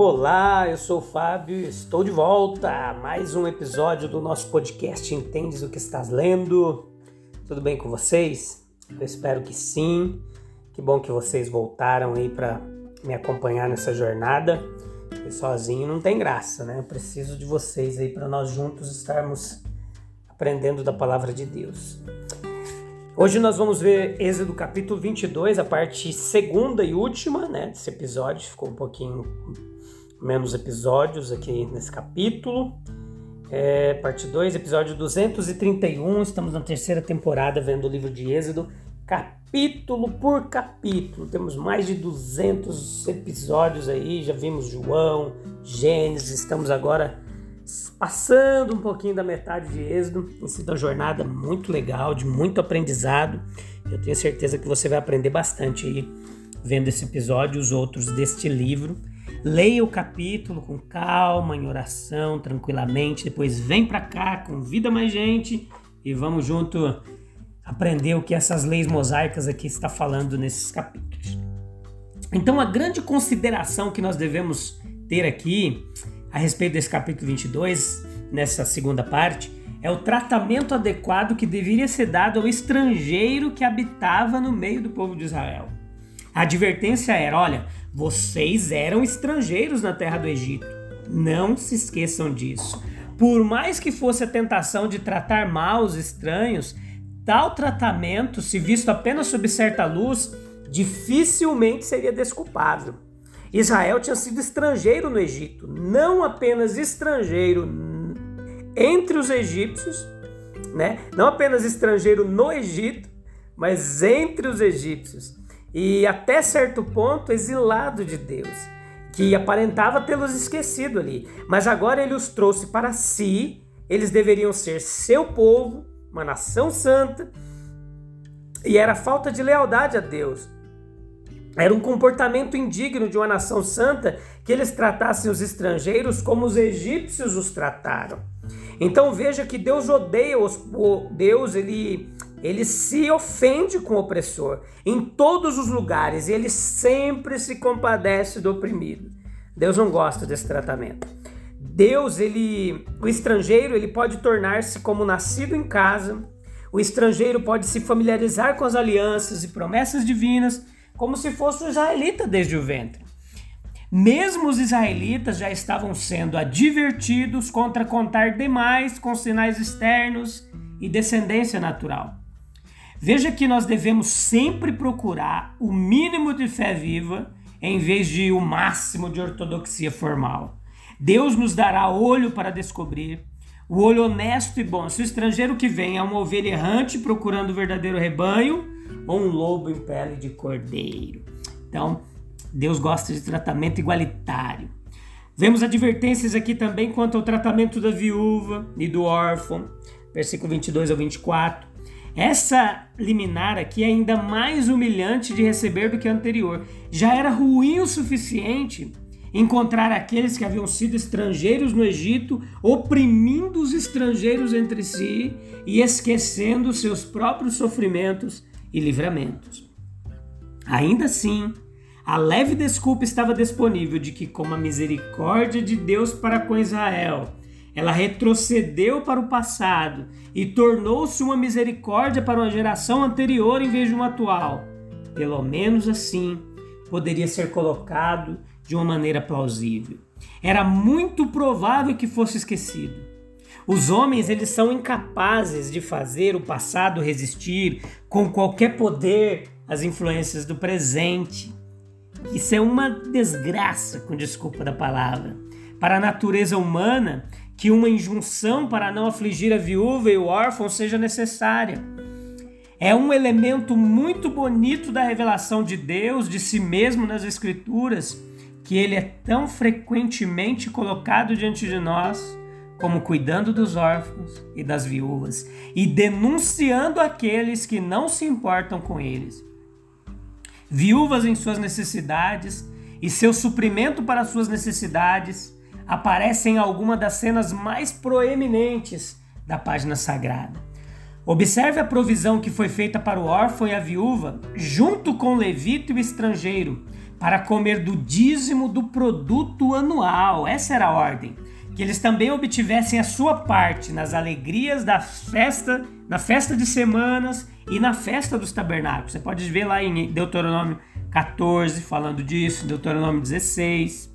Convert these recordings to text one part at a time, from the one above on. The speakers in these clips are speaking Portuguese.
Olá, eu sou o Fábio e estou de volta a mais um episódio do nosso podcast Entendes o que estás lendo? Tudo bem com vocês? Eu espero que sim. Que bom que vocês voltaram aí para me acompanhar nessa jornada. Eu sozinho não tem graça, né? Eu preciso de vocês aí para nós juntos estarmos aprendendo da palavra de Deus. Hoje nós vamos ver Êxodo capítulo 22, a parte segunda e última, né, desse episódio. Ficou um pouquinho menos episódios aqui nesse capítulo. É, parte 2, episódio 231. Estamos na terceira temporada vendo o livro de Êxodo, capítulo por capítulo. Temos mais de 200 episódios aí. Já vimos João, Gênesis. Estamos agora passando um pouquinho da metade de Êxodo. Tem sido uma jornada muito legal, de muito aprendizado. Eu tenho certeza que você vai aprender bastante aí vendo esse episódio e os outros deste livro. Leia o capítulo com calma, em oração, tranquilamente. Depois vem para cá, convida mais gente e vamos junto aprender o que essas leis mosaicas aqui está falando nesses capítulos. Então, a grande consideração que nós devemos ter aqui a respeito desse capítulo 22, nessa segunda parte, é o tratamento adequado que deveria ser dado ao estrangeiro que habitava no meio do povo de Israel. A advertência era: olha, vocês eram estrangeiros na terra do Egito. Não se esqueçam disso. Por mais que fosse a tentação de tratar mal os estranhos, tal tratamento, se visto apenas sob certa luz, dificilmente seria desculpável. Israel tinha sido estrangeiro no Egito, não apenas estrangeiro entre os egípcios, né? Não apenas estrangeiro no Egito, mas entre os egípcios e até certo ponto exilado de Deus, que aparentava tê-los esquecido ali, mas agora ele os trouxe para si, eles deveriam ser seu povo, uma nação santa, e era falta de lealdade a Deus. Era um comportamento indigno de uma nação santa que eles tratassem os estrangeiros como os egípcios os trataram. Então veja que Deus odeia os Deus, ele ele se ofende com o opressor em todos os lugares e ele sempre se compadece do oprimido. Deus não gosta desse tratamento. Deus, ele, o estrangeiro, ele pode tornar-se como nascido em casa. O estrangeiro pode se familiarizar com as alianças e promessas divinas, como se fosse um israelita desde o ventre. Mesmo os israelitas já estavam sendo advertidos contra contar demais com sinais externos e descendência natural. Veja que nós devemos sempre procurar o mínimo de fé viva em vez de o máximo de ortodoxia formal. Deus nos dará olho para descobrir o olho honesto e bom. Se o estrangeiro que vem é uma ovelha errante procurando o verdadeiro rebanho ou um lobo em pele de cordeiro. Então, Deus gosta de tratamento igualitário. Vemos advertências aqui também quanto ao tratamento da viúva e do órfão, versículo 22 ao 24. Essa liminar aqui é ainda mais humilhante de receber do que a anterior. Já era ruim o suficiente encontrar aqueles que haviam sido estrangeiros no Egito, oprimindo os estrangeiros entre si e esquecendo seus próprios sofrimentos e livramentos. Ainda assim, a leve desculpa estava disponível de que, como a misericórdia de Deus para com Israel ela retrocedeu para o passado e tornou-se uma misericórdia para uma geração anterior em vez de uma atual. Pelo menos assim poderia ser colocado de uma maneira plausível. Era muito provável que fosse esquecido. Os homens eles são incapazes de fazer o passado resistir com qualquer poder às influências do presente. Isso é uma desgraça, com desculpa da palavra. Para a natureza humana, que uma injunção para não afligir a viúva e o órfão seja necessária. é um elemento muito bonito da revelação de Deus, de si mesmo nas Escrituras, que ele é tão frequentemente colocado diante de nós como cuidando dos órfãos e das viúvas e denunciando aqueles que não se importam com eles. Viúvas em suas necessidades e seu suprimento para suas necessidades aparecem em alguma das cenas mais proeminentes da página sagrada. Observe a provisão que foi feita para o órfão e a viúva, junto com o levita e o estrangeiro, para comer do dízimo do produto anual. Essa era a ordem que eles também obtivessem a sua parte nas alegrias da festa, na festa de semanas e na festa dos tabernáculos. Você pode ver lá em Deuteronômio 14 falando disso, Deuteronômio 16.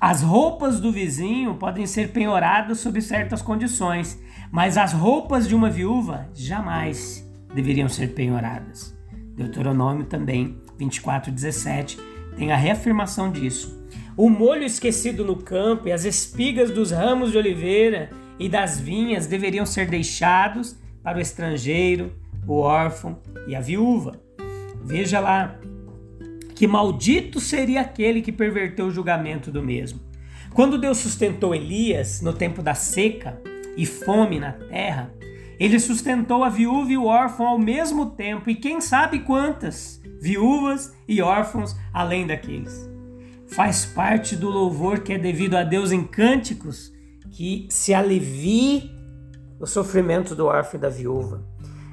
As roupas do vizinho podem ser penhoradas sob certas condições, mas as roupas de uma viúva jamais deveriam ser penhoradas. Deuteronômio também 24, 17 tem a reafirmação disso. O molho esquecido no campo e as espigas dos ramos de oliveira e das vinhas deveriam ser deixados para o estrangeiro, o órfão e a viúva. Veja lá que maldito seria aquele que perverteu o julgamento do mesmo. Quando Deus sustentou Elias no tempo da seca e fome na terra, ele sustentou a viúva e o órfão ao mesmo tempo, e quem sabe quantas viúvas e órfãos além daqueles faz parte do louvor que é devido a Deus em cânticos, que se alivie o sofrimento do órfão e da viúva.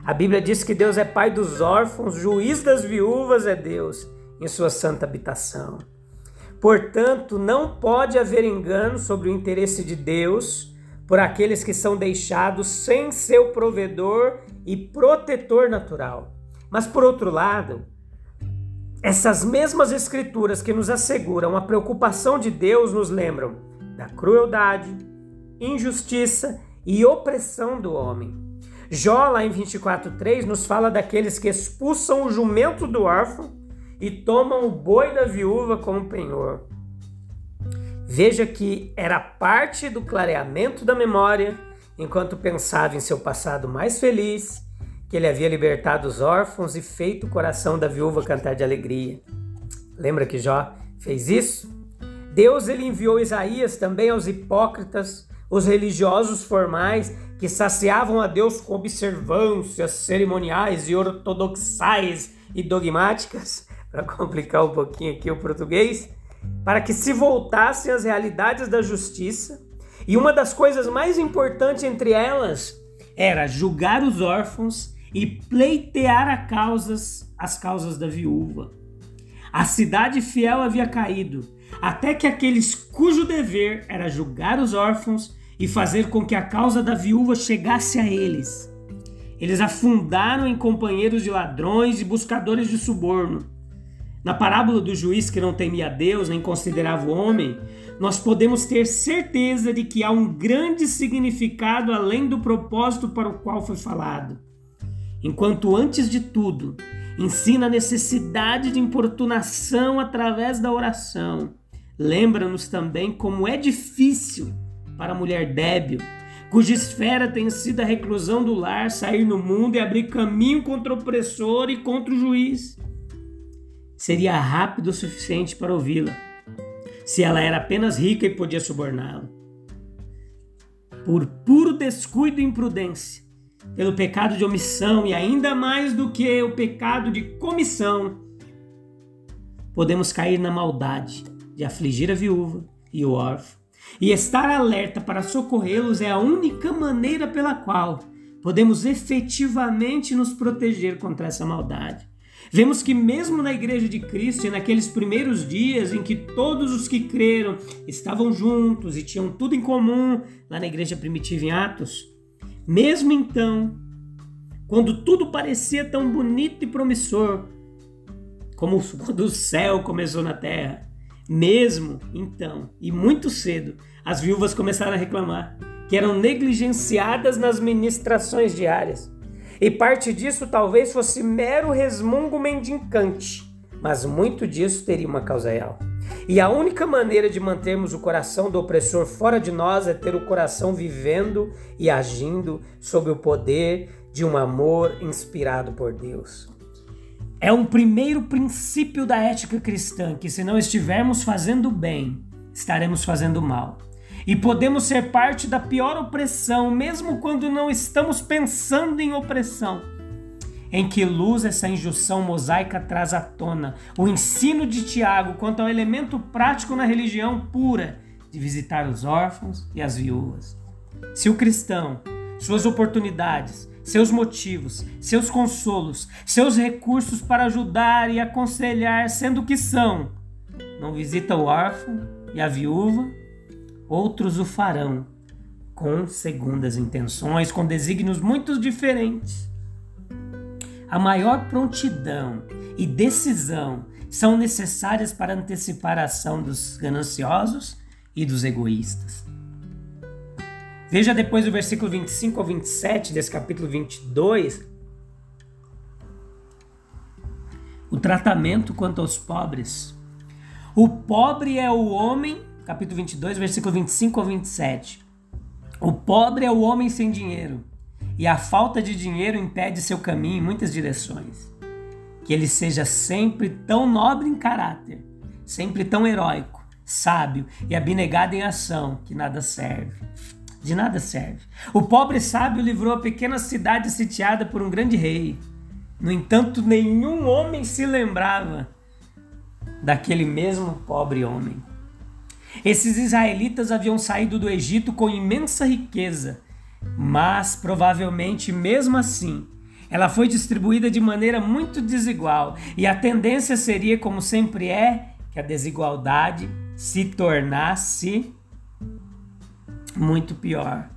A Bíblia diz que Deus é pai dos órfãos, juiz das viúvas é Deus em sua santa habitação. Portanto, não pode haver engano sobre o interesse de Deus por aqueles que são deixados sem seu provedor e protetor natural. Mas por outro lado, essas mesmas escrituras que nos asseguram a preocupação de Deus nos lembram da crueldade, injustiça e opressão do homem. Jó, lá em 24,3, nos fala daqueles que expulsam o jumento do órfão e tomam o boi da viúva como penhor. Veja que era parte do clareamento da memória enquanto pensava em seu passado mais feliz que ele havia libertado os órfãos e feito o coração da viúva cantar de alegria. Lembra que Jó fez isso? Deus ele enviou Isaías também aos hipócritas, os religiosos formais que saciavam a Deus com observâncias cerimoniais e ortodoxais e dogmáticas, para complicar um pouquinho aqui o português, para que se voltassem às realidades da justiça. E uma das coisas mais importantes entre elas era julgar os órfãos e pleitear causas, as causas da viúva. A cidade fiel havia caído, até que aqueles cujo dever era julgar os órfãos e fazer com que a causa da viúva chegasse a eles. Eles afundaram em companheiros de ladrões e buscadores de suborno. Na parábola do juiz que não temia Deus nem considerava o homem, nós podemos ter certeza de que há um grande significado além do propósito para o qual foi falado enquanto antes de tudo ensina a necessidade de importunação através da oração. Lembra-nos também como é difícil para a mulher débil, cuja esfera tem sido a reclusão do lar, sair no mundo e abrir caminho contra o opressor e contra o juiz. Seria rápido o suficiente para ouvi-la, se ela era apenas rica e podia suborná-la. Por puro descuido e imprudência, pelo pecado de omissão e ainda mais do que o pecado de comissão, podemos cair na maldade de afligir a viúva e o órfão. E estar alerta para socorrê-los é a única maneira pela qual podemos efetivamente nos proteger contra essa maldade. Vemos que, mesmo na Igreja de Cristo e naqueles primeiros dias em que todos os que creram estavam juntos e tinham tudo em comum, lá na Igreja Primitiva em Atos, mesmo então, quando tudo parecia tão bonito e promissor, como quando o céu começou na terra, mesmo então, e muito cedo, as viúvas começaram a reclamar que eram negligenciadas nas ministrações diárias. E parte disso talvez fosse mero resmungo mendicante, mas muito disso teria uma causa real. E a única maneira de mantermos o coração do opressor fora de nós é ter o coração vivendo e agindo sob o poder de um amor inspirado por Deus. É um primeiro princípio da ética cristã que, se não estivermos fazendo bem, estaremos fazendo mal. E podemos ser parte da pior opressão, mesmo quando não estamos pensando em opressão. Em que luz essa injunção mosaica traz à tona o ensino de Tiago quanto ao elemento prático na religião pura de visitar os órfãos e as viúvas. Se o cristão, suas oportunidades, seus motivos, seus consolos, seus recursos para ajudar e aconselhar, sendo que são, não visita o órfão e a viúva, outros o farão, com segundas intenções, com desígnios muito diferentes. A maior prontidão e decisão são necessárias para antecipar a ação dos gananciosos e dos egoístas. Veja depois o versículo 25 ao 27 desse capítulo 22, o tratamento quanto aos pobres. O pobre é o homem, capítulo 22, versículo 25 ao 27. O pobre é o homem sem dinheiro, e a falta de dinheiro impede seu caminho em muitas direções. Que ele seja sempre tão nobre em caráter, sempre tão heróico, sábio e abnegado em ação, que nada serve. De nada serve. O pobre sábio livrou a pequena cidade sitiada por um grande rei. No entanto, nenhum homem se lembrava daquele mesmo pobre homem. Esses israelitas haviam saído do Egito com imensa riqueza, mas provavelmente mesmo assim ela foi distribuída de maneira muito desigual. E a tendência seria, como sempre é, que a desigualdade se tornasse muito pior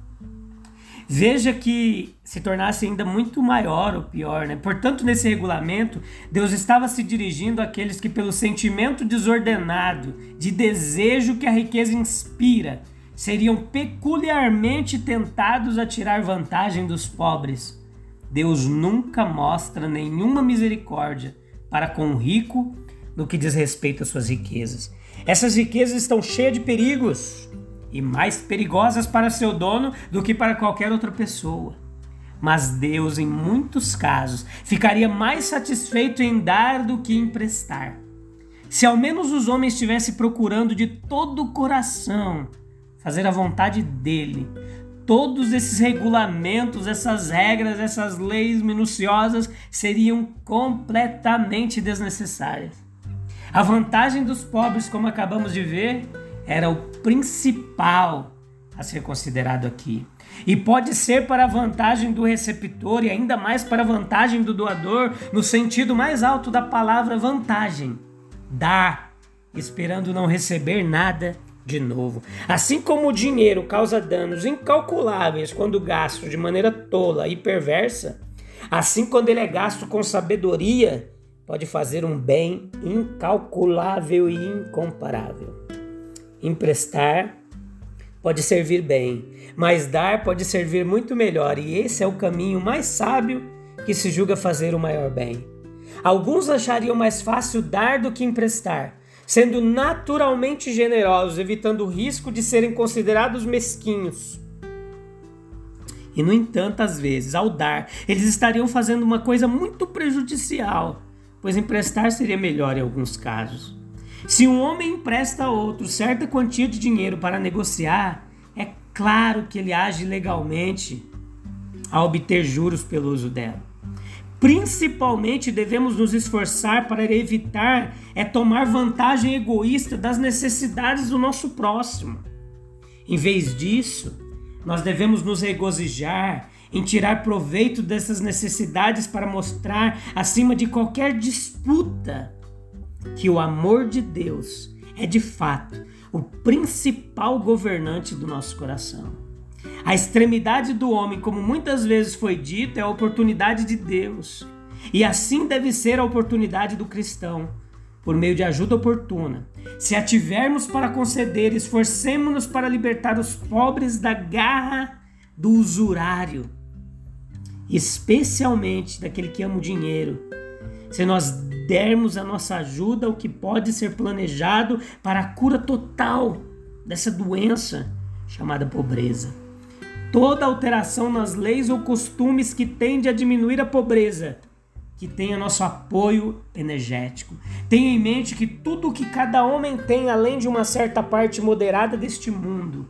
veja que se tornasse ainda muito maior ou pior. Né? Portanto, nesse regulamento, Deus estava se dirigindo àqueles que, pelo sentimento desordenado de desejo que a riqueza inspira, seriam peculiarmente tentados a tirar vantagem dos pobres. Deus nunca mostra nenhuma misericórdia para com o rico no que diz respeito às suas riquezas. Essas riquezas estão cheias de perigos e mais perigosas para seu dono do que para qualquer outra pessoa. Mas Deus, em muitos casos, ficaria mais satisfeito em dar do que em prestar. Se ao menos os homens estivessem procurando de todo o coração fazer a vontade dele, todos esses regulamentos, essas regras, essas leis minuciosas seriam completamente desnecessárias. A vantagem dos pobres, como acabamos de ver, era o principal a ser considerado aqui. E pode ser para a vantagem do receptor e ainda mais para a vantagem do doador, no sentido mais alto da palavra vantagem. Dar, esperando não receber nada de novo. Assim como o dinheiro causa danos incalculáveis quando gasto de maneira tola e perversa, assim quando ele é gasto com sabedoria, pode fazer um bem incalculável e incomparável. Emprestar pode servir bem, mas dar pode servir muito melhor, e esse é o caminho mais sábio que se julga fazer o maior bem. Alguns achariam mais fácil dar do que emprestar, sendo naturalmente generosos, evitando o risco de serem considerados mesquinhos. E no entanto, às vezes, ao dar, eles estariam fazendo uma coisa muito prejudicial, pois emprestar seria melhor em alguns casos. Se um homem empresta a outro certa quantia de dinheiro para negociar, é claro que ele age legalmente a obter juros pelo uso dela. Principalmente devemos nos esforçar para evitar é tomar vantagem egoísta das necessidades do nosso próximo. Em vez disso, nós devemos nos regozijar em tirar proveito dessas necessidades para mostrar, acima de qualquer disputa, que o amor de Deus é de fato o principal governante do nosso coração. A extremidade do homem, como muitas vezes foi dito, é a oportunidade de Deus. E assim deve ser a oportunidade do cristão, por meio de ajuda oportuna. Se a tivermos para conceder, esforcemos-nos para libertar os pobres da garra do usurário, especialmente daquele que ama o dinheiro. Se nós dermos a nossa ajuda ao que pode ser planejado para a cura total dessa doença chamada pobreza. Toda alteração nas leis ou costumes que tende a diminuir a pobreza, que tenha nosso apoio energético. Tenha em mente que tudo o que cada homem tem, além de uma certa parte moderada deste mundo,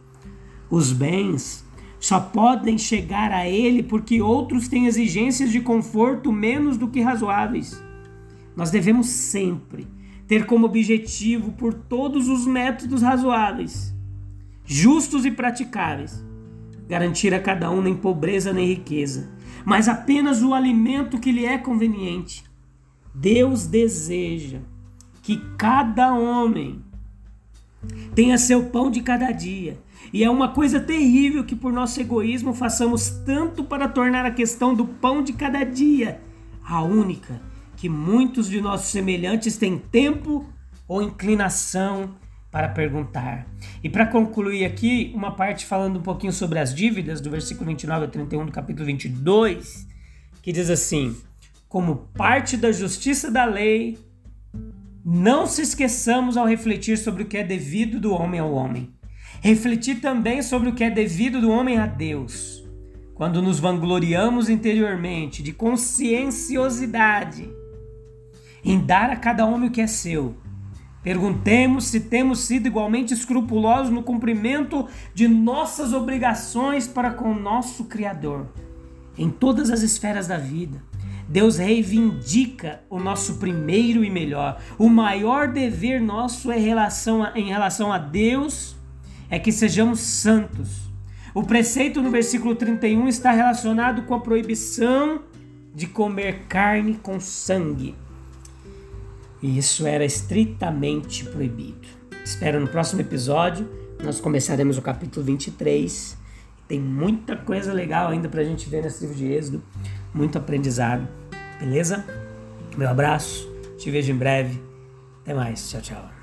os bens, só podem chegar a ele porque outros têm exigências de conforto menos do que razoáveis. Nós devemos sempre ter como objetivo, por todos os métodos razoáveis, justos e praticáveis, garantir a cada um nem pobreza nem riqueza, mas apenas o alimento que lhe é conveniente. Deus deseja que cada homem tenha seu pão de cada dia. E é uma coisa terrível que, por nosso egoísmo, façamos tanto para tornar a questão do pão de cada dia a única que muitos de nossos semelhantes têm tempo ou inclinação para perguntar. E para concluir aqui, uma parte falando um pouquinho sobre as dívidas, do versículo 29 ao 31 do capítulo 22, que diz assim: Como parte da justiça da lei, não se esqueçamos ao refletir sobre o que é devido do homem ao homem. Refletir também sobre o que é devido do homem a Deus. Quando nos vangloriamos interiormente de conscienciosidade em dar a cada homem o que é seu, Perguntemos se temos sido igualmente escrupulosos no cumprimento de nossas obrigações para com o nosso Criador, em todas as esferas da vida. Deus reivindica o nosso primeiro e melhor. O maior dever nosso é relação a, em relação a Deus é que sejamos santos. O preceito no versículo 31 está relacionado com a proibição de comer carne com sangue. E isso era estritamente proibido. Espero no próximo episódio. Nós começaremos o capítulo 23. Tem muita coisa legal ainda pra gente ver nesse livro de Êxodo. Muito aprendizado. Beleza? Meu abraço. Te vejo em breve. Até mais. Tchau, tchau.